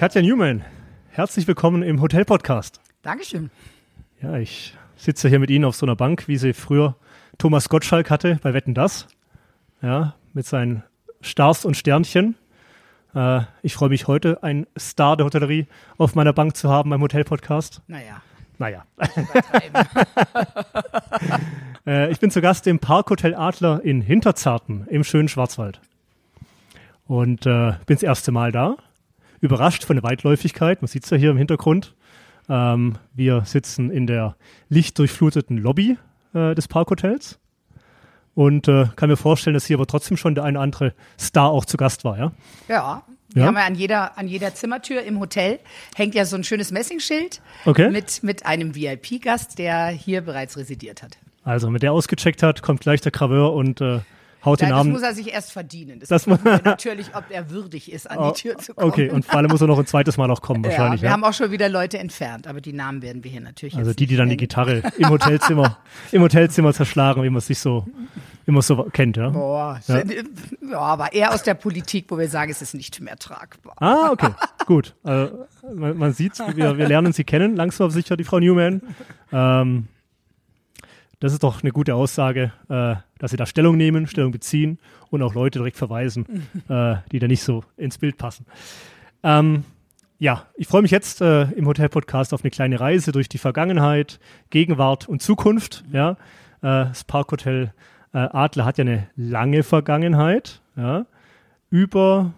Katja Newman, herzlich willkommen im Hotel-Podcast. Dankeschön. Ja, ich sitze hier mit Ihnen auf so einer Bank, wie sie früher Thomas Gottschalk hatte bei Wetten Das. Ja, mit seinen Stars und Sternchen. Äh, ich freue mich heute, einen Star der Hotellerie auf meiner Bank zu haben beim Hotel-Podcast. Naja, Naja, übertreiben. äh, ich bin zu Gast im Parkhotel Adler in Hinterzarten im schönen Schwarzwald. Und äh, bin das erste Mal da. Überrascht von der Weitläufigkeit. Man sieht es ja hier im Hintergrund. Ähm, wir sitzen in der lichtdurchfluteten Lobby äh, des Parkhotels. Und äh, kann mir vorstellen, dass hier aber trotzdem schon der eine oder andere Star auch zu Gast war, ja? ja, wir Ja? haben ja an jeder, an jeder Zimmertür im Hotel hängt ja so ein schönes Messingschild Okay. mit, mit einem VIP-Gast, der hier bereits residiert hat. Also, wenn der ausgecheckt hat, kommt gleich der Graveur und äh, haut den Ja, das muss er sich erst verdienen. Das, Das mu- natürlich, ob er würdig ist, an Oh, die Tür zu kommen. Okay, und vor allem muss er noch ein zweites Mal noch kommen, ja, wahrscheinlich. wir Ja, haben auch schon wieder Leute entfernt, aber die Namen werden wir hier natürlich Also die, die dann die nennen. Gitarre im Hotelzimmer, im Hotelzimmer zerschlagen, wie man es sich so immer so kennt, ja. Boah, Ja. ja. aber eher aus der Politik, wo wir sagen, es ist nicht mehr tragbar. Ah, okay, gut. Also, man, man sieht, wir, wir lernen sie kennen, langsam sicher, die Frau Newman. Ähm, das ist doch eine gute Aussage, äh, dass sie da Stellung nehmen, Stellung beziehen und auch Leute direkt verweisen, äh, die da nicht so ins Bild passen. Ähm, ja, ich freue mich jetzt äh, im Hotel-Podcast auf eine kleine Reise durch die Vergangenheit, Gegenwart und Zukunft. Ja, äh, das Parkhotel äh, Adler hat ja eine lange Vergangenheit. Ja, über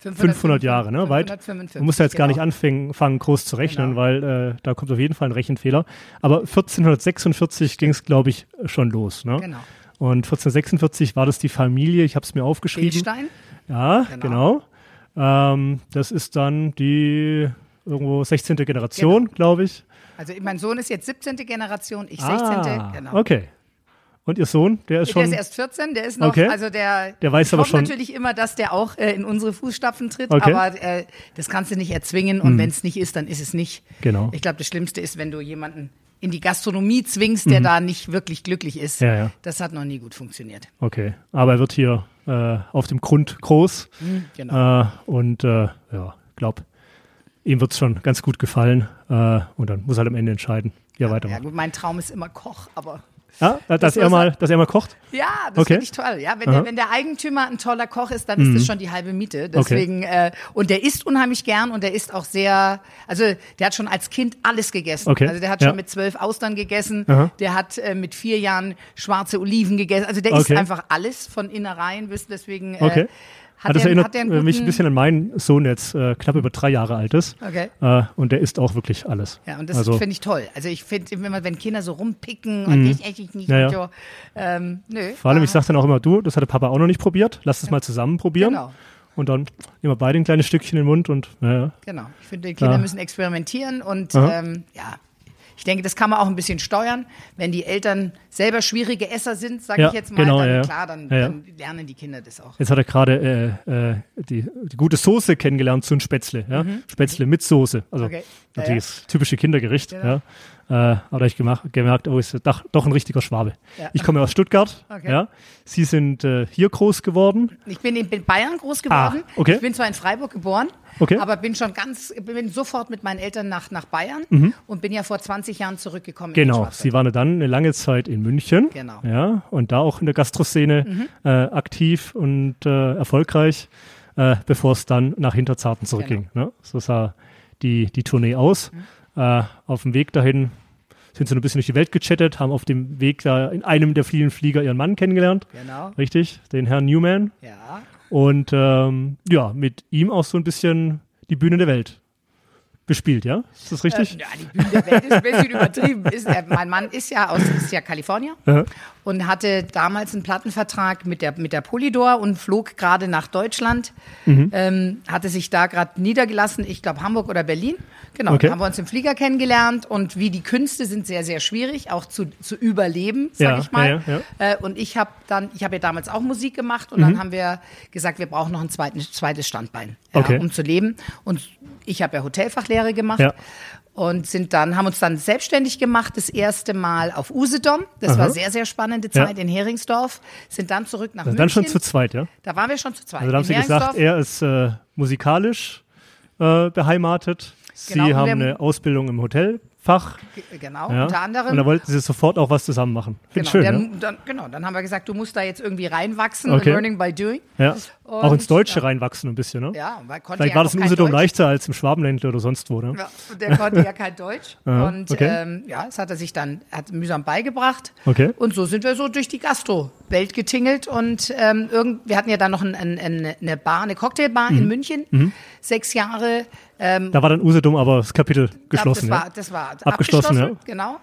500 Jahre, ne? Weit. 555, man muss ja jetzt gar nicht genau. anfangen, fangen, groß zu rechnen, Genau. weil äh, da kommt auf jeden Fall ein Rechenfehler. Aber 1446 ging es, glaube ich, schon los. Ne? Genau. Und 1446 war das die Familie, ich habe es mir aufgeschrieben. Bildstein? Ja, Genau. genau. Ähm, das ist dann die irgendwo 16. Generation, Genau. glaube ich. Also mein Sohn ist jetzt 17. Generation, ich 16. Ah, genau. Okay. Und Ihr Sohn, der ist Der schon. ist erst 14, der ist noch, Okay. also der, Der weiß aber schon- natürlich immer, dass der auch äh, in unsere Fußstapfen tritt, Okay. aber äh, das kannst du nicht erzwingen und wenn es nicht ist, dann ist es nicht. Genau. Ich glaube, das Schlimmste ist, wenn du jemanden in die Gastronomie zwingst, der da nicht wirklich glücklich ist. Mhm. Ja, ja. Das hat noch nie gut funktioniert. Okay. Aber er wird hier äh, auf dem Grund groß. Genau. Äh, und äh, ja, glaub, ihm wird es schon ganz gut gefallen. Äh, und dann muss er halt am Ende entscheiden, wie er ja, weitermacht. gut, mein Traum ist immer Koch, aber Ja, dass, Das er mal, dass er mal kocht. Ja, das Okay. finde ich toll. Ja, wenn, der, wenn der Eigentümer ein toller Koch ist, dann ist das schon die halbe Miete. Deswegen äh, und der isst unheimlich gern und der isst auch sehr. Also der hat schon als Kind alles gegessen. Okay. Also der hat Ja. schon mit zwölf Austern gegessen. Aha. Der hat äh, mit vier Jahren schwarze Oliven gegessen. Also der Okay. isst einfach alles von Innereien. Wisst deswegen. Äh, Okay. Hat, das der, erinnert hat der äh, mich ein bisschen an meinen Sohn, der jetzt äh, knapp über drei Jahre alt ist. Okay. Äh, und der isst auch wirklich alles. Ja, und das also, finde ich toll. Also ich finde immer, wenn Kinder so rumpicken und ich eigentlich nicht Mhm. Ja, und ja. so. Ähm, nö. Vor allem, ich Ah, sage dann auch immer, du, das hatte Papa auch noch nicht probiert. Lass es mal zusammen probieren. Genau. Und dann nehmen wir beide ein kleines Stückchen in den Mund und naja. Genau. Ich finde, die Kinder Ja. müssen experimentieren und ähm, ja, ich denke, das kann man auch ein bisschen steuern. Wenn die Eltern selber schwierige Esser sind, sage Ja, ich jetzt mal, genau, dann ja, klar, dann, Ja, dann lernen die Kinder das auch. Jetzt hat er gerade äh, äh, die, die gute Soße kennengelernt zu einem Spätzle. Ja? Spätzle mit Soße. Also Mhm. Okay. Natürlich das typische Kindergericht. Genau. Äh, habe ich gemacht, gemerkt, oh, ist doch, doch ein richtiger Schwabe. Ja. Ich komme aus Stuttgart. Okay. Ja? Sie sind äh, hier groß geworden. Ich bin in Bayern groß geworden. Ah, okay. Ich bin zwar in Freiburg geboren, Okay. aber bin schon ganz, bin sofort mit meinen Eltern nach, nach Bayern und bin ja vor 20 Jahren zurückgekommen. Mhm. Genau. Sie waren dann eine lange Zeit in München. Genau. Ja, und da auch in der Gastroszene Mhm. äh, aktiv und äh, erfolgreich, äh, bevor es dann nach Hinterzarten zurückging. Genau. Ne? So sah die, die Tournee aus. Mhm. Äh, auf dem Weg dahin sind sie ein bisschen durch die Welt gechattet, haben auf dem Weg da in einem der vielen Flieger ihren Mann kennengelernt. Genau. Richtig, den Herrn Newman. Ja. Und ähm, ja, mit ihm auch so ein bisschen die Bühne der Welt bespielt, ja? Ist das richtig? Äh, ja, die Bühne der Welt ist ein bisschen übertrieben. Ist, äh, mein Mann ist ja aus ist ja Kalifornier Ja. und hatte damals einen Plattenvertrag mit der, mit der Polydor und flog gerade nach Deutschland. Mhm. Ähm, hatte sich da gerade niedergelassen, ich glaube Hamburg oder Berlin. Genau, Okay. da haben wir uns im Flieger kennengelernt und wie die Künste sind sehr, sehr schwierig, auch zu, zu überleben, sag Ja, ich mal. ja, Äh, und ich habe dann, ich habe ja damals auch Musik gemacht und Mhm. dann haben wir gesagt, wir brauchen noch ein zweites Standbein, ja, Okay. um zu leben. Und ich habe ja Hotelfachlehre gemacht. Ja. Und sind dann, haben uns dann selbstständig gemacht, das erste Mal auf Usedom. Das Aha. war sehr, sehr spannende Ja. Zeit in Heringsdorf. Sind dann zurück nach Also München. dann schon zu zweit, ja? da waren wir schon zu zweit. Also da haben Sie gesagt, er ist äh, musikalisch äh, beheimatet. Sie Genau, haben eine Ausbildung im Hotelfach. Ge- Genau, Ja. unter anderem. Und da wollten sie sofort auch was zusammen machen. Finde Genau, ich schön, der, dann, genau, dann haben wir gesagt, du musst da jetzt irgendwie reinwachsen, Okay. learning by doing. ja. ja. Auch ins Und, Deutsche ja. reinwachsen ein bisschen, ne? Ja, weil konnte Vielleicht ja war das in Usedom leichter als im Schwabenländle oder sonst wo, ne? Ja, und der konnte ja kein Deutsch. Und okay. ähm, ja, das hat er sich dann hat mühsam beigebracht. Okay. Und so sind wir so durch die Gastro-Welt getingelt. Und ähm, irgend, wir hatten ja dann noch ein, ein, ein, eine Bar, eine Cocktailbar Mhm. in München, sechs Jahre. Ähm, Da war dann Usedom aber das Kapitel geschlossen, das ja? war, das war Abgeschlossen, abgeschlossen, genau.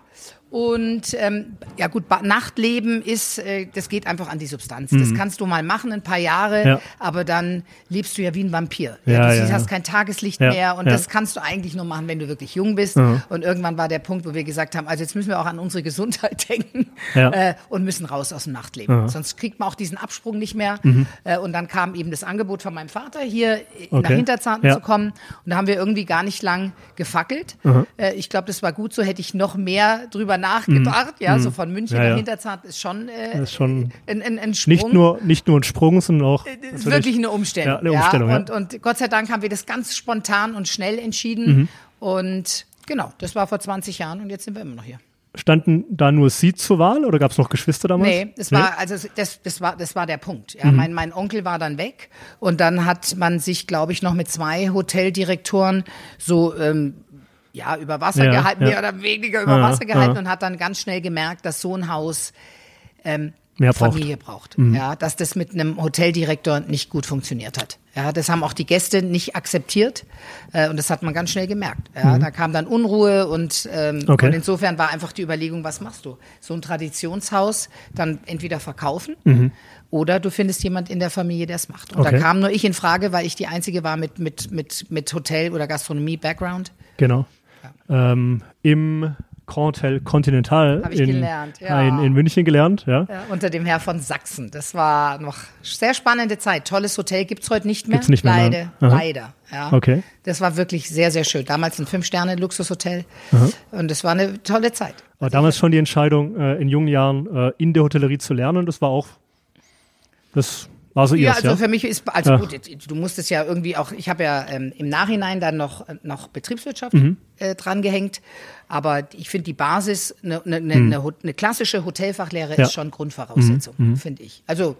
Und ähm, ja gut, Nachtleben ist, äh, das geht einfach an die Substanz. Das kannst du mal machen, ein paar Jahre, Mhm. Ja. aber dann lebst du ja wie ein Vampir. Ja, du ja, siehst- ja. hast kein Tageslicht mehr und das kannst du eigentlich nur machen, wenn du wirklich jung bist. Mhm. Und irgendwann war der Punkt, wo wir gesagt haben, also jetzt müssen wir auch an unsere Gesundheit denken äh, und müssen raus aus dem Nachtleben. Mhm. Sonst kriegt man auch diesen Absprung nicht mehr. Äh, und dann kam eben das Angebot von meinem Vater, hier äh, nach Okay. Hinterzarten Ja. zu kommen. Und da haben wir irgendwie gar nicht lang gefackelt. Mhm. Äh, ich glaube, das war gut so, hätte ich noch mehr drüber nachgedacht. Ja, so von München Mhm. Ja, nach. Hinterzart ist schon, äh, ist schon ein, ein, ein Sprung. nicht nur, nicht nur ein Sprung, sondern auch. Das ist natürlich- wirklich eine Umstellung. Ja, eine Umstellung, ja. Und, und Gott sei Dank haben wir das ganz spontan und schnell entschieden. Mhm. Und genau, das war vor 20 Jahren und jetzt sind wir immer noch hier. Standen da nur Sie zur Wahl oder gab es noch Geschwister damals? Nee, das war, also das, das war, das war der Punkt. Ja, mein, mein Onkel war dann weg und dann hat man sich, glaube ich, noch mit zwei Hoteldirektoren so ähm, ja, über Wasser Ja, gehalten, ja. mehr oder weniger über Ah, Wasser gehalten und hat dann ganz schnell gemerkt, dass so ein Haus ähm, Mehr braucht. Mhm. Familie braucht. Ja, dass das mit einem Hoteldirektor nicht gut funktioniert hat. Ja, das haben auch die Gäste nicht akzeptiert äh, und das hat man ganz schnell gemerkt. Ja, da kam dann Unruhe und, ähm, Mhm. Okay. und insofern war einfach die Überlegung, was machst du? So ein Traditionshaus dann entweder verkaufen oder du findest jemand in der Familie, der es macht. Und Mhm. Okay. da kam nur ich in Frage, weil ich die einzige war mit mit mit mit Hotel oder Gastronomie Background. Genau. Ähm, Im Grand Hotel Continental in, gelernt, ja. in, in München gelernt, ja. Ja, unter dem Herr von Sachsen. Das war noch sehr spannende Zeit. Tolles Hotel gibt's heute nicht mehr. Gibt's nicht mehr. Leider, leider. Ja. Okay. Das war wirklich sehr, sehr schön. Damals ein Fünf-Sterne-Luxushotel. Und es war eine tolle Zeit. Aber damals schon die Entscheidung, äh, in jungen Jahren äh, in der Hotellerie zu lernen, das war auch, das war so Ja, also ja? für mich ist, also Ja. gut, du musstest ja irgendwie auch, ich habe ja ähm, im Nachhinein dann noch, noch Betriebswirtschaft Mhm. äh, dran gehängt, aber ich finde die Basis, eine ne, ne, Mhm. ne, eine klassische Hotelfachlehre Ja. Mhm. ist schon Grundvoraussetzung, finde ich. Also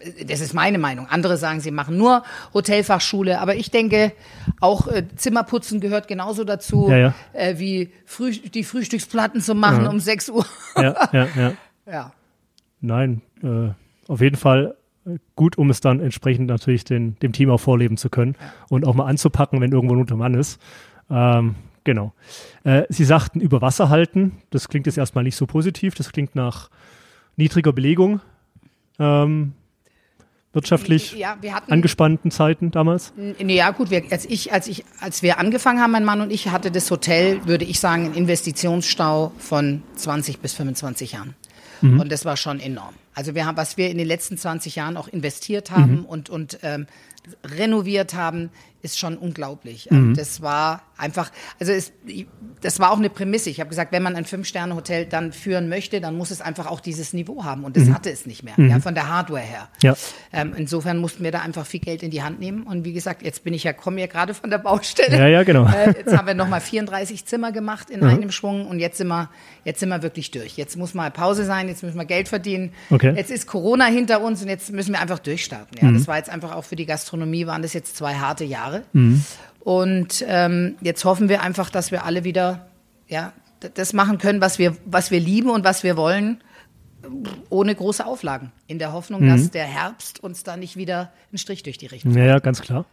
äh, das ist meine Meinung. Andere sagen, sie machen nur Hotelfachschule, aber ich denke, auch äh, Zimmerputzen gehört genauso dazu, Ja, ja. Äh, wie früh, die Frühstücksplatten zu machen um 6 Uhr. ja, ja, ja. ja. Nein, äh, auf jeden Fall gut, um es dann entsprechend natürlich den, dem Team auch vorleben zu können und auch mal anzupacken, wenn irgendwo ein guter Mann ist. Ähm, genau. Äh, Sie sagten über Wasser halten. Das klingt jetzt erstmal nicht so positiv. Das klingt nach niedriger Belegung. Ähm, wirtschaftlich Ja, wir hatten angespannten Zeiten damals. Nee, ja gut, wir, als ich, als ich, als wir angefangen haben, mein Mann und ich, hatte das Hotel, würde ich sagen, einen Investitionsstau von 20 bis 25 Jahren. Und das war schon enorm. Also wir haben, was wir in den letzten 20 Jahren auch investiert haben und, und ähm, renoviert haben, ist schon unglaublich. Ähm, Das war einfach, also es, das war auch eine Prämisse. Ich habe gesagt, wenn man ein Fünf-Sterne-Hotel dann führen möchte, dann muss es einfach auch dieses Niveau haben. Und das hatte es nicht mehr, ja, von der Hardware her. Ja. Ähm, insofern mussten wir da einfach viel Geld in die Hand nehmen. Und wie gesagt, jetzt bin ich ja, komme ja gerade von der Baustelle. Ja, ja, genau. Äh, jetzt haben wir nochmal 34 Zimmer gemacht in einem Schwung und jetzt sind wir, jetzt sind wir wirklich durch. Jetzt muss mal Pause sein, jetzt müssen wir Geld verdienen. Okay. Jetzt ist Corona hinter uns und jetzt müssen wir einfach durchstarten. Ja, das war jetzt einfach auch für die Gastronomie waren das jetzt zwei harte Jahre. Und ähm, jetzt hoffen wir einfach, dass wir alle wieder ja, das machen können, was wir, was wir lieben und was wir wollen, ohne große Auflagen. In der Hoffnung, dass der Herbst uns da nicht wieder einen Strich durch die Richtung. Ja, ja, ganz klar.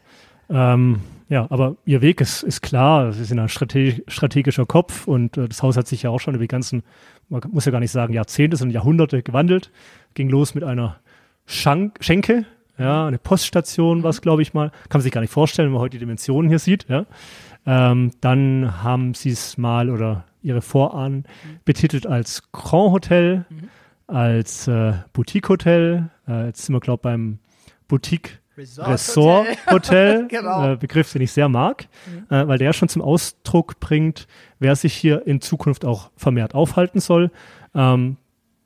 Ähm, ja, aber Ihr Weg ist, ist klar. Sie sind ein strate strategischer Kopf und äh, das Haus hat sich ja auch schon über die ganzen, man muss ja gar nicht sagen Jahrzehnte, sondern Jahrhunderte gewandelt. Ging los mit einer Schank Schenke, ja, eine Poststation war es, glaube ich mal. Kann man sich gar nicht vorstellen, wenn man heute die Dimensionen hier sieht. Ja. Ähm, dann haben Sie es mal oder Ihre Vorahnen betitelt als Grand Hotel, als äh, Boutique Hotel. Äh, jetzt sind wir, glaube ich, beim Boutique Resort Ressort Hotel, Genau. äh, Begriff, den ich sehr mag, äh, weil der schon zum Ausdruck bringt, wer sich hier in Zukunft auch vermehrt aufhalten soll. Ähm,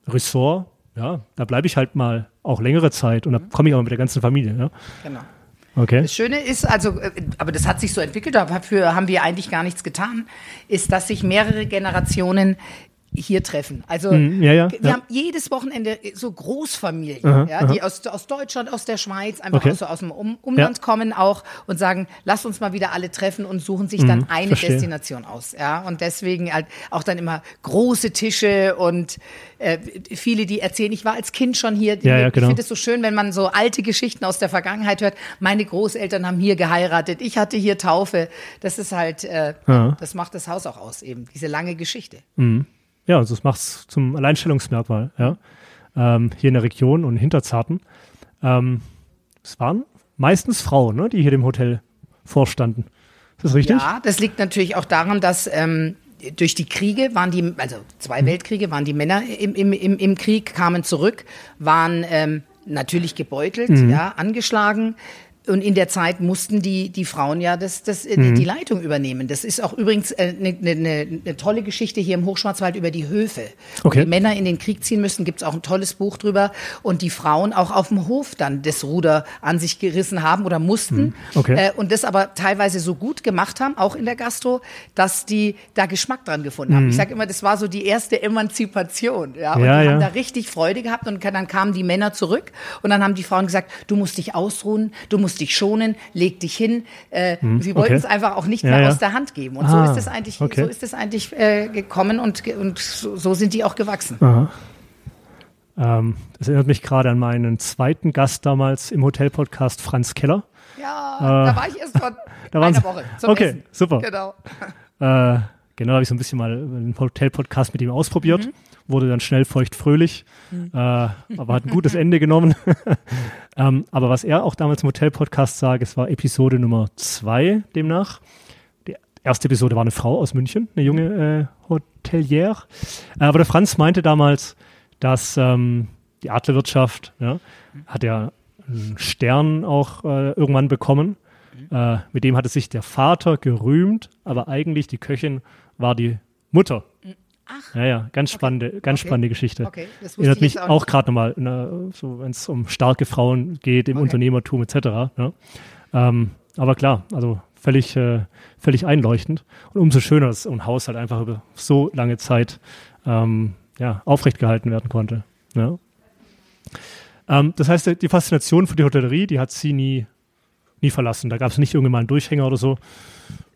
Ressort, ja, da bleibe ich halt mal auch längere Zeit und da komme ich auch mit der ganzen Familie. Ja. Genau. Okay. Das Schöne ist, also, äh, aber das hat sich so entwickelt, dafür haben wir eigentlich gar nichts getan, ist, dass sich mehrere Generationen hier treffen. Also Mm, ja, ja, wir ja. haben jedes Wochenende so Großfamilien, Aha, ja, die aus, aus Deutschland, aus der Schweiz, einfach Okay. aus, so aus dem um Umland kommen auch und sagen, lass uns mal wieder alle treffen und suchen sich dann eine Mhm, verstehe. Destination aus. Ja, und deswegen halt auch dann immer große Tische und äh, viele, die erzählen, ich war als Kind schon hier. Ja, ja, ich genau. finde es so schön, wenn man so alte Geschichten aus der Vergangenheit hört. Meine Großeltern haben hier geheiratet, ich hatte hier Taufe. Das ist halt, äh, das macht das Haus auch aus, eben diese lange Geschichte. Ja, also das macht es zum Alleinstellungsmerkmal, ja. Ähm, hier in der Region und in Hinterzarten. Ähm, es waren meistens Frauen, ne, die hier dem Hotel vorstanden. Ist das richtig? Ja, das liegt natürlich auch daran, dass ähm, durch die Kriege waren die, also zwei Hm. Weltkriege waren die Männer im, im, im, im Krieg, kamen zurück, waren ähm, natürlich gebeutelt, Hm. ja, angeschlagen. Und in der Zeit mussten die, die Frauen ja das, das, äh, Hm. die Leitung übernehmen. Das ist auch übrigens eine äh, ne, ne, ne tolle Geschichte hier im Hochschwarzwald über die Höfe. Wo Okay. die Männer in den Krieg ziehen müssen, gibt's auch ein tolles Buch drüber. Und die Frauen auch auf dem Hof dann das Ruder an sich gerissen haben oder mussten. Okay. Äh, und das aber teilweise so gut gemacht haben, auch in der Gastro, dass die da Geschmack dran gefunden haben. Ich sage immer, das war so die erste Emanzipation. Ja, und Ja, die ja. haben da richtig Freude gehabt und dann kamen die Männer zurück und dann haben die Frauen gesagt, du musst dich ausruhen, du musst dich schonen, leg dich hin. Äh, sie wollten okay. es einfach auch nicht Ja, mehr ja. aus der Hand geben. Und Ah, so ist es eigentlich, okay. so ist es eigentlich äh, gekommen und, und so, so sind die auch gewachsen. Ähm, das erinnert mich gerade an meinen zweiten Gast damals im Hotel-Podcast, Franz Keller. Ja, Äh, da war ich erst vor einer Woche. Okay, Essen. super. Genau. Äh, genau, da habe ich so ein bisschen mal einen Hotel-Podcast mit ihm ausprobiert. Wurde dann schnell feucht-fröhlich, äh, aber hat ein gutes Ende genommen. ähm, aber was er auch damals im Hotel-Podcast sagt, es war Episode Nummer zwei demnach. Die erste Episode war eine Frau aus München, eine junge äh, Hotelier. Äh, aber der Franz meinte damals, dass ähm, die Adlerwirtschaft ja, hat ja einen Stern auch äh, irgendwann bekommen. Äh, mit dem hatte sich der Vater gerühmt, aber eigentlich die Köchin war die Mutter. Ach. Ja, ja, ganz spannende, ganz Okay. spannende Geschichte. Okay, das Erinnert ich mich auch auch gerade nochmal, ne, so wenn es um starke Frauen geht, im Okay. Unternehmertum etc. Ne? Ähm, aber klar, also völlig, äh, völlig einleuchtend. Und umso schöner, dass so ein Haus halt einfach über so lange Zeit ähm, ja, aufrecht gehalten werden konnte. Ja. Ähm, das heißt, die Faszination für die Hotellerie, die hat sie nie, nie verlassen. Da gab es nicht irgendwann mal einen Durchhänger oder so.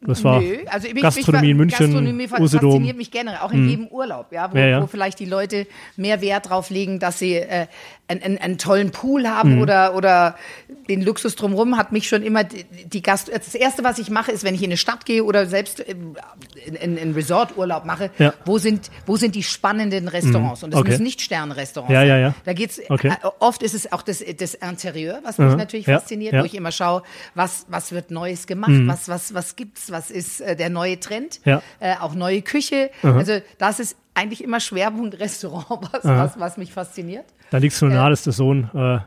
Das war Nö, also mich, Gastronomie in mich, München, Gastronomie Usedom. fasziniert mich generell, auch in jedem Urlaub, ja, wo, Ja, ja. wo vielleicht die Leute mehr Wert drauf legen, dass sie äh, einen, einen, einen tollen Pool haben oder, oder den Luxus drumherum, hat mich schon immer die, die Gast. Das erste, was ich mache, ist, wenn ich in eine Stadt gehe oder selbst ähm, in, in, in Resort-Urlaub mache, Ja. wo sind wo sind die spannenden Restaurants? Und das Okay. müssen nicht Sternrestaurants Ja, sein. ja, ja. Da geht's Okay. äh, oft ist es auch das, das Interieur, was mich natürlich fasziniert, wo ich immer schaue, was, was wird Neues gemacht, was, was, was gibt's, was ist äh, der neue Trend, Ja. äh, auch neue Küche. Also das ist eigentlich immer Schwerpunkt Restaurant, was, was, was mich fasziniert. Da liegt es nur nahe, dass der Sohn äh,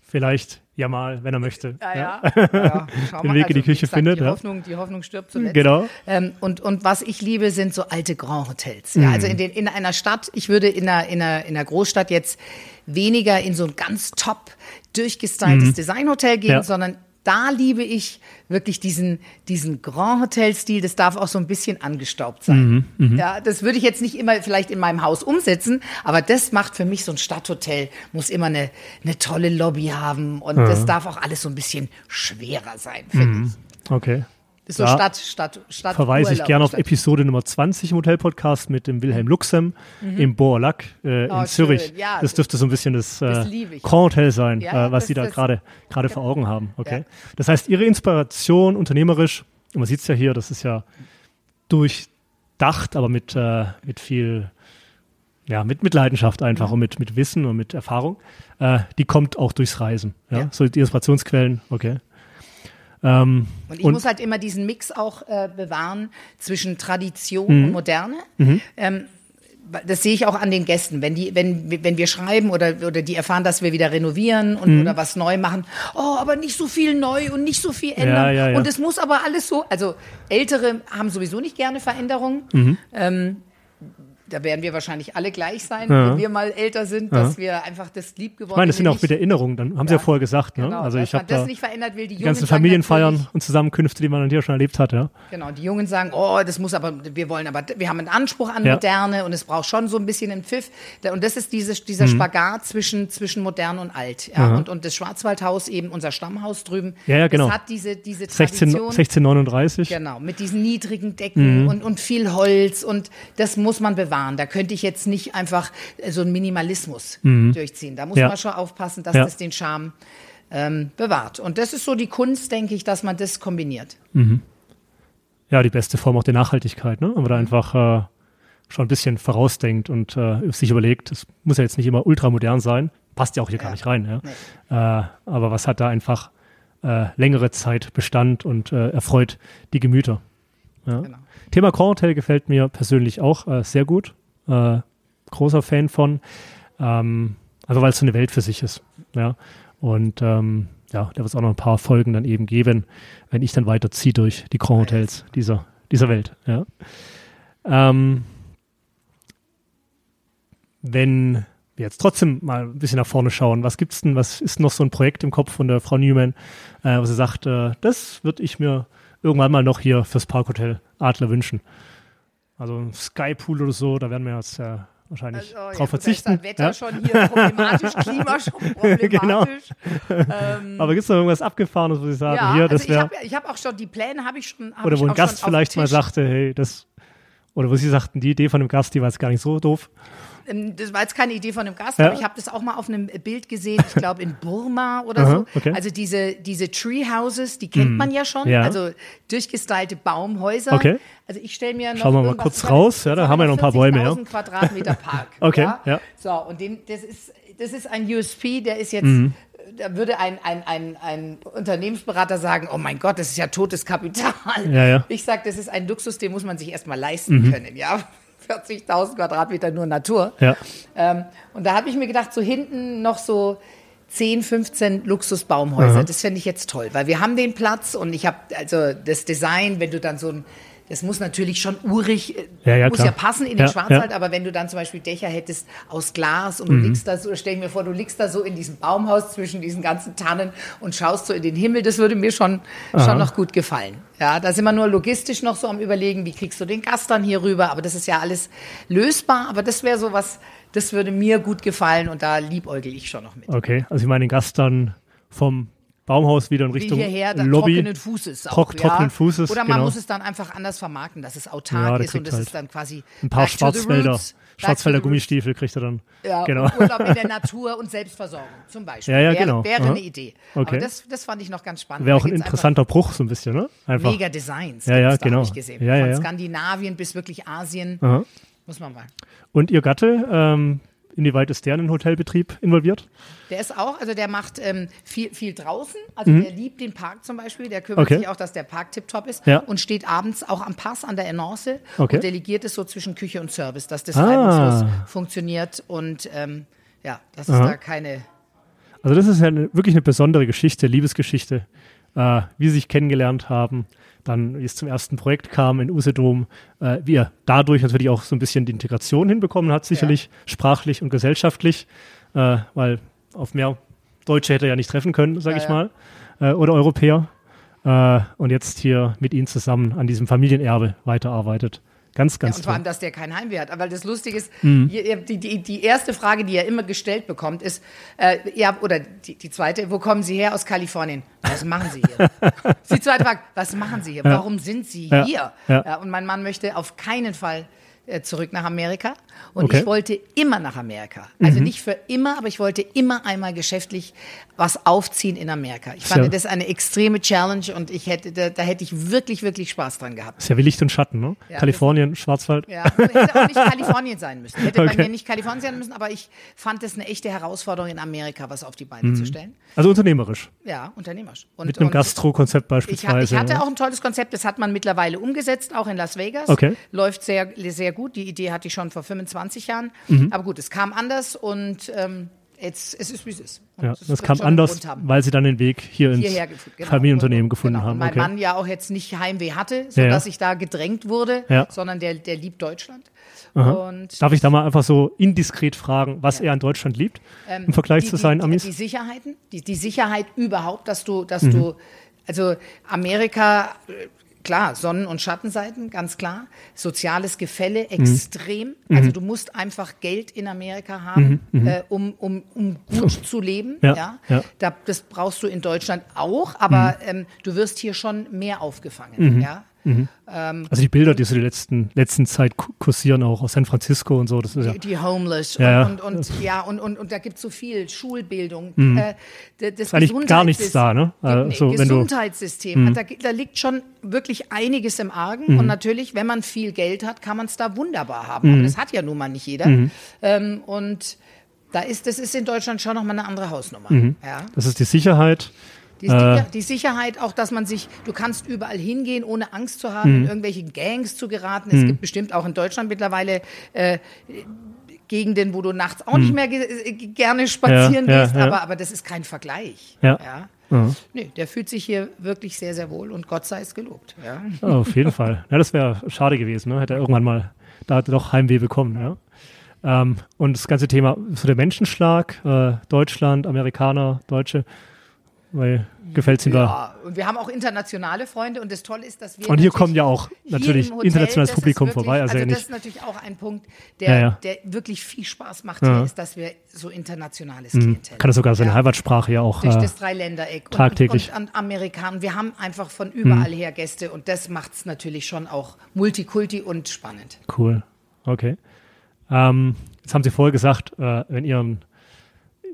vielleicht ja mal, wenn er möchte. Ja, ja. ja. Schau Den mal, Weg in die Küche gesagt, findet, Die ja. Hoffnung, die Hoffnung stirbt zuletzt. Genau. Ähm, und, und was ich liebe, sind so alte Grand Hotels. Ja, also in, den, in einer Stadt, ich würde in einer, in, einer, in einer Großstadt jetzt weniger in so ein ganz top durchgestyltes Designhotel gehen, Ja. sondern da liebe ich wirklich diesen, diesen Grand Hotel-Stil. Das darf auch so ein bisschen angestaubt sein. Ja, das würde ich jetzt nicht immer vielleicht in meinem Haus umsetzen, aber das macht für mich so ein Stadthotel, muss immer eine, eine tolle Lobby haben und das darf auch alles so ein bisschen schwerer sein, finde ich. Okay. So Da Stadt, Stadt, Stadt. Verweise ich Urlaub, gerne auf Stadt- Episode Nummer 20 im Hotel-Podcast mit dem Wilhelm Luxem im Boerlack äh, Mhm. Oh, in Zürich. Ja, das dürfte so ein bisschen das, äh, ich. Grand Hotel sein, Ja, äh, was Sie da gerade gerade vor Augen haben. Okay. Ja. Das heißt, Ihre Inspiration unternehmerisch, und man sieht es ja hier, das ist ja durchdacht, aber mit, äh, mit viel ja, mit, mit Leidenschaft einfach und mit, mit Wissen und mit Erfahrung, äh, die kommt auch durchs Reisen. Ja? Ja. So die Inspirationsquellen, okay. Ähm, Und ich Und- muss halt immer diesen Mix auch äh, bewahren zwischen Tradition Mhm. und Moderne. Ähm, das sehe ich auch an den Gästen. Wenn die, wenn, wenn wir schreiben oder, oder die erfahren, dass wir wieder renovieren und Mhm. oder was neu machen, oh, aber nicht so viel neu und nicht so viel ändern. ja, ja. Und es muss aber alles so. Also Ältere haben sowieso nicht gerne Veränderungen. Mhm. Ähm, da werden wir wahrscheinlich alle gleich sein, Ja. wenn wir mal älter sind, Ja. dass wir einfach das lieb geworden Ich meine, das sind auch mit Erinnerungen, dann haben Sie ja Ja. vorher gesagt, ne? Genau, also ich habe das da nicht verändert will. Die, die ganzen Familienfeiern und Zusammenkünfte, die man dann hier schon erlebt hat, ja. Genau, die Jungen sagen, oh, das muss aber, wir wollen aber, wir haben einen Anspruch an Ja. Moderne und es braucht schon so ein bisschen einen Pfiff. Und das ist diese, dieser Spagat zwischen, zwischen modern und alt. Ja. Mhm. Und, und das Schwarzwaldhaus eben, unser Stammhaus drüben, Ja, ja, genau. das hat diese, diese 16, Tradition. 1639. Genau, mit diesen niedrigen Decken Mhm. und, und viel Holz und das muss man bewahren. Da könnte ich jetzt nicht einfach äh, so einen Minimalismus durchziehen. Da muss Mhm. Ja. man schon aufpassen, dass Ja. das den Charme ähm, bewahrt. Und das ist so die Kunst, denke ich, dass man das kombiniert. Ja, die beste Form auch der Nachhaltigkeit, ne? Mhm. Aber da einfach äh, schon ein bisschen vorausdenkt und äh, sich überlegt, es muss ja jetzt nicht immer ultramodern sein, passt ja auch hier gar nicht rein, ja. Äh, aber was hat da einfach äh, längere Zeit Bestand und äh, erfreut die Gemüter. Ja. Genau. Thema Grand Hotel gefällt mir persönlich auch äh, sehr gut. Äh, großer Fan von. Ähm, also weil es so eine Welt für sich ist. Ja. Und ähm, ja, da wird es auch noch ein paar Folgen dann eben geben, wenn ich dann weiterziehe durch die Grand Hotels dieser, dieser Welt. Ja. Ähm, wenn wir jetzt trotzdem mal ein bisschen nach vorne schauen, was gibt's denn, was ist noch so ein Projekt im Kopf von der Frau Newman, äh, wo sie sagt, äh, das würde ich mir irgendwann mal noch hier fürs Parkhotel Adler wünschen. Also ein Skypool oder so, da werden wir jetzt äh, wahrscheinlich Also, ja, drauf gut, verzichten. Ist das Wetter ja? schon hier problematisch, Klima schon problematisch. ähm, Aber gibt es noch irgendwas Abgefahrenes, wo Sie sagen, ja, hier, also das ich wäre, habe ich hab auch schon die Pläne, habe ich schon. hab oder ich wo ein Gast vielleicht mal sagte, hey, das, oder wo Sie sagten, die Idee von dem Gast, die war jetzt gar nicht so doof. Ähm, Das war jetzt keine Idee von einem Gast, Ja. aber ich habe das auch mal auf einem Bild gesehen, ich glaube in Burma oder Aha, so. okay. Also diese, diese Treehouses, die kennt man ja schon, Ja. also durchgestylte Baumhäuser. Okay. Also ich stelle mir noch Schauen wir mal kurz raus, ja, da haben wir noch ein paar Bäume, ja. 40.000 Quadratmeter Park. Okay, ja. ja. So, und den, das, ist, das ist ein USP, der ist jetzt, Mhm. da würde ein, ein, ein, ein Unternehmensberater sagen, oh mein Gott, das ist ja totes Kapital. Ja, ja. Ich sage, das ist ein Luxus, den muss man sich erstmal leisten können, ja. 40.000 Quadratmeter nur Natur. Ja. Ähm, und da habe ich mir gedacht, so hinten noch so 10, 15 Luxusbaumhäuser. Aha. Das fände ich jetzt toll, weil wir haben den Platz und ich habe also das Design, wenn du dann so ein das muss natürlich schon urig, äh, Ja, ja, muss klar. ja passen in Ja, den Schwarzwald, ja. aber wenn du dann zum Beispiel Dächer hättest aus Glas und du Mhm. liegst da so, stell mir vor, du liegst da so in diesem Baumhaus zwischen diesen ganzen Tannen und schaust so in den Himmel, das würde mir schon, Aha. schon noch gut gefallen. Ja, da sind wir nur logistisch noch so am überlegen, wie kriegst du den Gast dann hier rüber, aber das ist ja alles lösbar, aber das wäre so was, das würde mir gut gefallen und da liebäugel ich schon noch mit. Okay, also ich meine den Gast dann vom Baumhaus wieder in Wie Richtung hierher, da Lobby. trockenen Fußes auch, Trock- ja. trockenen Fußes, Oder man genau. muss es dann einfach anders vermarkten, dass es Ja, autark der ist und das halt ist dann quasi Ein paar Schwarzwälder, Schwarzwälder. Gummistiefel kriegt er dann. Ja, genau. Urlaub in der Natur und Selbstversorgung zum Beispiel. Ja, ja, wäre, genau. Wäre Aha. eine Idee. Okay. Aber das, das fand ich noch ganz spannend. Wäre auch ein interessanter Bruch so ein bisschen, ne? einfach. Mega Designs. Ja, ja, genau. Ich gesehen. Ja, ja, Von ja. Skandinavien bis wirklich Asien. Aha. Muss man mal. Und Ihr Gatte, ähm, inwieweit ist der in den Hotelbetrieb involviert? Der ist auch, also der macht ähm, viel, viel draußen. Also der liebt den Park zum Beispiel. Der kümmert Mhm. Okay. sich auch, dass der Park tipptopp ist. Ja. Und steht abends auch am Pass an der Enance Okay. und delegiert es so zwischen Küche und Service, dass das Ah. reibungslos funktioniert. Und ähm, ja, dass es Aha. da keine. Also das ist ja eine, wirklich eine besondere Geschichte, Liebesgeschichte, äh, wie sie sich kennengelernt haben, dann wie es zum ersten Projekt kam in Usedom, äh, wie er dadurch natürlich auch so ein bisschen die Integration hinbekommen hat, sicherlich sprachlich und gesellschaftlich, äh, weil auf mehr Deutsche hätte er ja nicht treffen können, sage Ja, ich ja. mal, äh, oder Europäer. Äh, und jetzt hier mit ihnen zusammen an diesem Familienerbe weiterarbeitet. Ganz, Ja, ganz und vor allem, dass der kein Heimweh hat. Aber das Lustige ist, Mhm. die, die, die erste Frage, die er immer gestellt bekommt, ist, äh, ja, oder die, die zweite, wo kommen Sie her aus Kalifornien? Was machen Sie hier? die zweite Frage, was machen Sie hier? Warum sind Sie hier? und mein Mann möchte auf keinen Fall zurück nach Amerika. Und Okay. Mhm. ich wollte immer nach Amerika. Also nicht für immer, aber ich wollte immer einmal geschäftlich was aufziehen in Amerika. Ich fand Ja. das eine extreme Challenge und ich hätte, da, da hätte ich wirklich, wirklich Spaß dran gehabt. ist ja wie Licht und Schatten, ne? Ja, Kalifornien, Schwarzwald. Ja, hätte auch nicht Kalifornien sein müssen. Hätte Okay. bei mir nicht Kalifornien sein müssen, aber ich fand es eine echte Herausforderung in Amerika, was auf die Beine zu stellen. Also unternehmerisch. Ja, unternehmerisch. Und, Mit einem Gastro-Konzept ich, beispielsweise. ich hatte ne? auch ein tolles Konzept, das hat man mittlerweile umgesetzt, auch in Las Vegas. Okay. Läuft sehr, sehr gut. Die Idee hatte ich schon vor 25 Jahren. Mhm. Aber gut, es kam anders und ähm, es, es ist, wie es ist. Und Ja, es das wird kam anders, weil sie dann den Weg hier ins genau. Familienunternehmen Und- gefunden genau. haben. Und mein okay. Mann ja auch jetzt nicht Heimweh hatte, Ja, ja. sodass ich da gedrängt wurde, Ja. sondern der, der liebt Deutschland. Darf ich da mal einfach so indiskret fragen, was er an Deutschland liebt im Vergleich Ähm, die, zu seinen die, Amis? Die Sicherheiten, die, die Sicherheit überhaupt, dass du, dass Mhm. du, also Amerika, klar, Sonnen- und Schattenseiten, ganz klar. Soziales Gefälle Mhm. extrem. Also du musst einfach Geld in Amerika haben, äh, um, um, um gut zu leben. Mhm, Ja, Ja, ja. Da, das brauchst du in Deutschland auch, aber Mhm. ähm, du wirst hier schon mehr aufgefangen. Ja. Also die Bilder, die so die letzten, letzten Zeit ku- kursieren, auch aus San Francisco und so, das ist ja. Die, die Homeless Ja, und, und, und ja und, und, und da gibt es so viel Schulbildung. Äh, d- das Mhm. eigentlich gar nichts da, ne? Gesundheitssystem- Also, wenn du- Mhm. Gesundheitssystem. Da, da liegt schon wirklich einiges im Argen. Und natürlich, wenn man viel Geld hat, kann man es da wunderbar haben. Mhm. Aber das hat ja nun mal nicht jeder. Ähm, und da ist, das ist in Deutschland schon nochmal eine andere Hausnummer. Mhm. Ja. Das ist die Sicherheit. Die, Äh. Die Sicherheit auch, dass man sich, du kannst überall hingehen, ohne Angst zu haben, in Mhm. irgendwelche Gangs zu geraten. Es gibt bestimmt auch in Deutschland mittlerweile äh, Gegenden, wo du nachts auch nicht mehr ge äh, gerne spazieren Mhm. Ja, ja, gehst, ja. Aber, aber das ist kein Vergleich. Ja. Ja. Ja. Nee, der fühlt sich hier wirklich sehr, sehr wohl und Gott sei es gelobt. Ja. Ja, auf jeden Fall. Ja, das wäre schade gewesen, ne? Hätte er irgendwann mal da doch Heimweh bekommen, ja. Ähm, und das ganze Thema, so der Menschenschlag, äh, Deutschland, Amerikaner, Deutsche, weil gefällt es ihm da. Ja, und wir haben auch internationale Freunde und das Tolle ist, dass wir. Und hier kommen ja auch natürlich Hotel, internationales das Publikum wirklich, vorbei, also, Also das ist natürlich auch ein Punkt, der, Ja, ja. der wirklich viel Spaß macht Ja. hier, ist, dass wir so internationales Klientel Kann er sogar seine ja. Heimatsprache ja auch. durch Äh, das Dreiländereck und, tagtäglich. Mhm. und, und Amerikaner. Wir haben einfach von überall her Gäste und das macht es natürlich schon auch multikulti und spannend. Cool. Okay. Ähm, jetzt haben Sie vorher gesagt, äh, wenn, Ihren,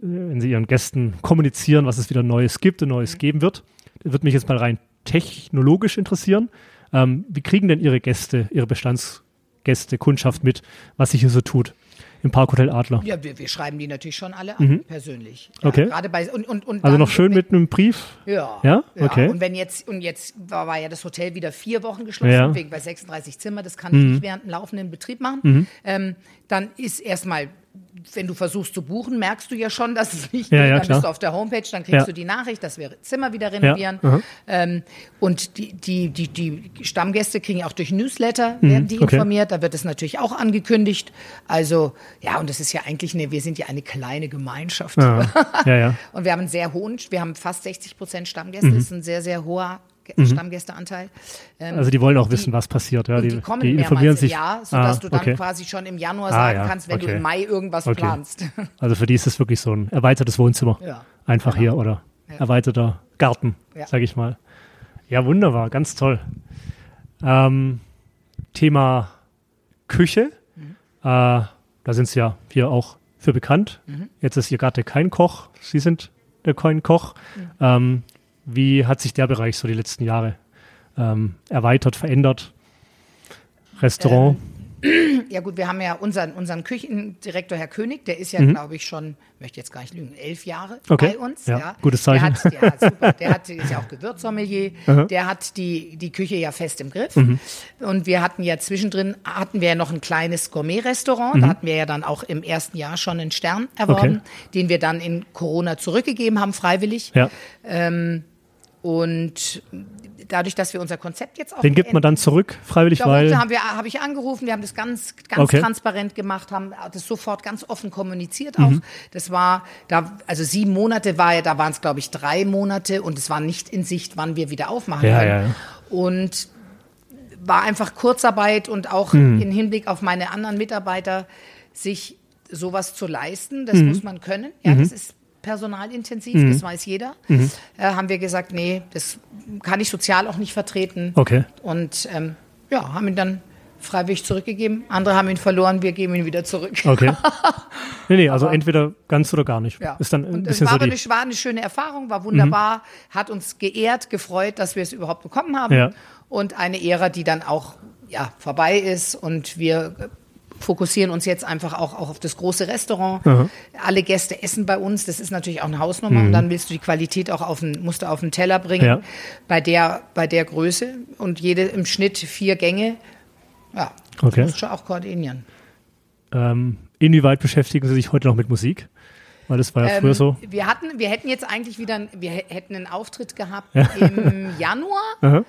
wenn Sie Ihren Gästen kommunizieren, was es wieder Neues gibt und Neues geben wird, das würde mich jetzt mal rein technologisch interessieren. Ähm, wie kriegen denn Ihre Gäste, Ihre Bestandsgäste, Kundschaft mit, was sich hier so tut im Parkhotel Adler? Ja, wir, wir schreiben die natürlich schon alle an, persönlich. Ja, Mhm. Okay. Gerade bei und, und, und Also noch schön mit einem Brief? Ja. Ja? Okay. Und wenn jetzt, und jetzt war, war ja das Hotel wieder vier Wochen geschlossen, Ja. Mhm. wegen bei 36 Zimmer, das kann ich nicht während dem laufenden Betrieb machen. Ähm, dann ist erstmal, wenn du versuchst zu buchen, merkst du ja schon, dass es nicht Ja, geht. ja, dann klar. bist du auf der Homepage, dann kriegst Ja. du die Nachricht, dass wir Zimmer wieder renovieren. aha. Ähm, und die, die, die, die Stammgäste kriegen auch durch Newsletter, werden die Mhm. okay. informiert, da wird es natürlich auch angekündigt. Also, ja, und das ist ja eigentlich eine, wir sind ja eine kleine Gemeinschaft. Ja, ja. ja. Und wir haben einen sehr hohen, wir haben fast 60 Prozent Stammgäste. Mhm. Das ist ein sehr, sehr hoher Ge- Stammgästeanteil. Ähm, Also die wollen auch die- wissen, was passiert. Ja, die, die kommen die informieren sich. Jahr, sodass Ah, du dann okay. quasi schon im Januar Ah, sagen ja, kannst, wenn du okay. im Mai irgendwas Okay. planst. Also für die ist es wirklich so ein erweitertes Wohnzimmer. Ja, Einfach genau. hier oder erweiterter Garten, Ja. sage ich mal. Ja, wunderbar, ganz toll. Ähm, Thema Küche. Mhm. Äh, da sind Sie ja hier auch für bekannt. Mhm. Jetzt ist Ihr Gatte kein Koch. Sie sind der kein Koch. Mhm. Ähm, wie hat sich der Bereich so die letzten Jahre ähm, erweitert, verändert? Restaurant. Ja gut, wir haben ja unseren, unseren Küchendirektor, Herr König, der ist ja, glaube ich, schon, möchte jetzt gar nicht lügen, elf Jahre Mhm. Okay. bei uns. Ja, Ja, gutes Zeichen. Der hat, ja, super, der hat, ist ja auch Gewürzsommelier, der hat die, die Küche ja fest im Griff. Mhm. Und wir hatten ja zwischendrin, hatten wir ja noch ein kleines Gourmet-Restaurant, Mhm. da hatten wir ja dann auch im ersten Jahr schon einen Stern erworben, Okay. den wir dann in Corona zurückgegeben haben, freiwillig. Ja. Und dadurch, dass wir unser Konzept jetzt auch Den gibt man dann zurück, freiwillig, Darunter weil. haben wir, habe ich angerufen, wir haben das ganz, ganz Okay. transparent gemacht, haben das sofort ganz offen kommuniziert auch. Mhm. Das war, da, also sieben Monate war ja, da waren es glaube ich drei Monate und es war nicht in Sicht, wann wir wieder aufmachen Ja, können. ja, ja. Und war einfach Kurzarbeit und auch Mhm. im Hinblick auf meine anderen Mitarbeiter, sich sowas zu leisten, Mhm. das muss man können. Ja, das ist personalintensiv, das weiß jeder. Mhm. Äh, haben wir gesagt, nee, das kann ich sozial auch nicht vertreten. Okay. Und ähm, ja, haben ihn dann freiwillig zurückgegeben. Andere haben ihn verloren, wir geben ihn wieder zurück. Okay. Nee, nee, also entweder ganz oder gar nicht. Ja. Ist dann ein und es bisschen war, so aber eine, war eine schöne Erfahrung, war wunderbar, hat uns geehrt, gefreut, dass wir es überhaupt bekommen haben. Ja. Und eine Ära, die dann auch ja, vorbei ist und wir fokussieren uns jetzt einfach auch, auch auf das große Restaurant. Aha. Alle Gäste essen bei uns, das ist natürlich auch eine Hausnummer und dann willst du die Qualität auch auf den, musst du auf den Teller bringen. Mhm. Ja. Bei der, bei der Größe und jede im Schnitt vier Gänge. Ja, Okay. das musst du auch koordinieren. Ähm, inwieweit beschäftigen Sie sich heute noch mit Musik? Weil das war ja früher so. Wir hatten, wir hätten jetzt eigentlich wieder, wir hä- hätten einen Auftritt gehabt im Januar.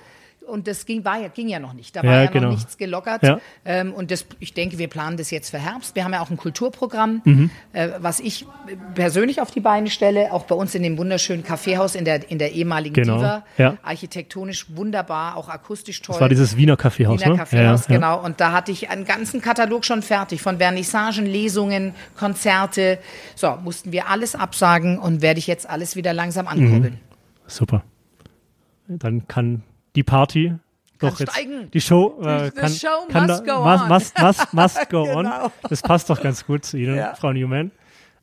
Und das ging, war ja, ging ja noch nicht. Da Ja, war ja genau. noch nichts gelockert. Ja. Ähm, und das, ich denke, wir planen das jetzt für Herbst. Wir haben ja auch ein Kulturprogramm, Mhm. äh, was ich persönlich auf die Beine stelle. Auch bei uns in dem wunderschönen Kaffeehaus in der, in der ehemaligen Genau. Diva. Ja. Architektonisch wunderbar, auch akustisch toll. Das war dieses Wiener Kaffeehaus, Wiener ne? Kaffeehaus, ja, ja. genau. Und da hatte ich einen ganzen Katalog schon fertig von Vernissagen, Lesungen, Konzerte. So, mussten wir alles absagen und werde ich jetzt alles wieder langsam ankurbeln. Super. Dann kann die Party doch jetzt steigen. die Show äh, kann, show kann must da, go must, on. must, must, must go on. Genau. Das passt doch ganz gut zu Ihnen, Ja. Frau Newman.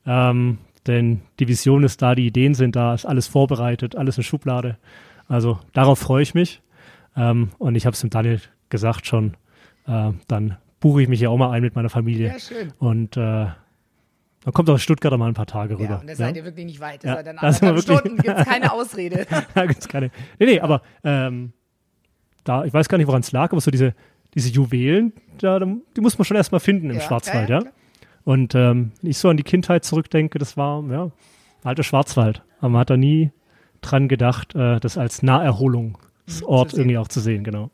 Ähm, denn die Vision ist da, die Ideen sind da, ist alles vorbereitet, alles in Schublade. Also darauf freue ich mich. Ähm, und ich habe es dem Daniel gesagt schon. Äh, dann buche ich mich ja auch mal ein mit meiner Familie. Ja, schön. Und äh, dann kommt aus Stuttgart mal ein paar Tage rüber. Ja, und da seid ihr wirklich nicht weit. Das Ja, dann da anderthalb wirklich- Stunden, gibt es keine Ausrede. da gibt's keine. Nee, nee, aber ähm, da, ich weiß gar nicht, woran es lag, aber so diese, diese Juwelen, da, die muss man schon erstmal finden im Ja, Schwarzwald, ja, ja. Und ähm, wenn ich so an die Kindheit zurückdenke, das war, ja, alter Schwarzwald. Aber man hat da nie dran gedacht, äh, das als Naherholungsort irgendwie auch zu sehen, genau.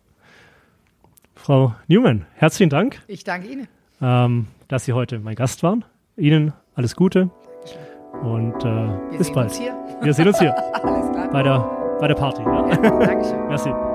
Frau Newman, herzlichen Dank, Ich danke Ihnen. ähm, dass Sie heute mein Gast waren. Ihnen alles Gute und äh, bis bald. Wir sehen uns hier Alles klar. bei der, bei der Party. Ja? Ja, Dankeschön. Merci.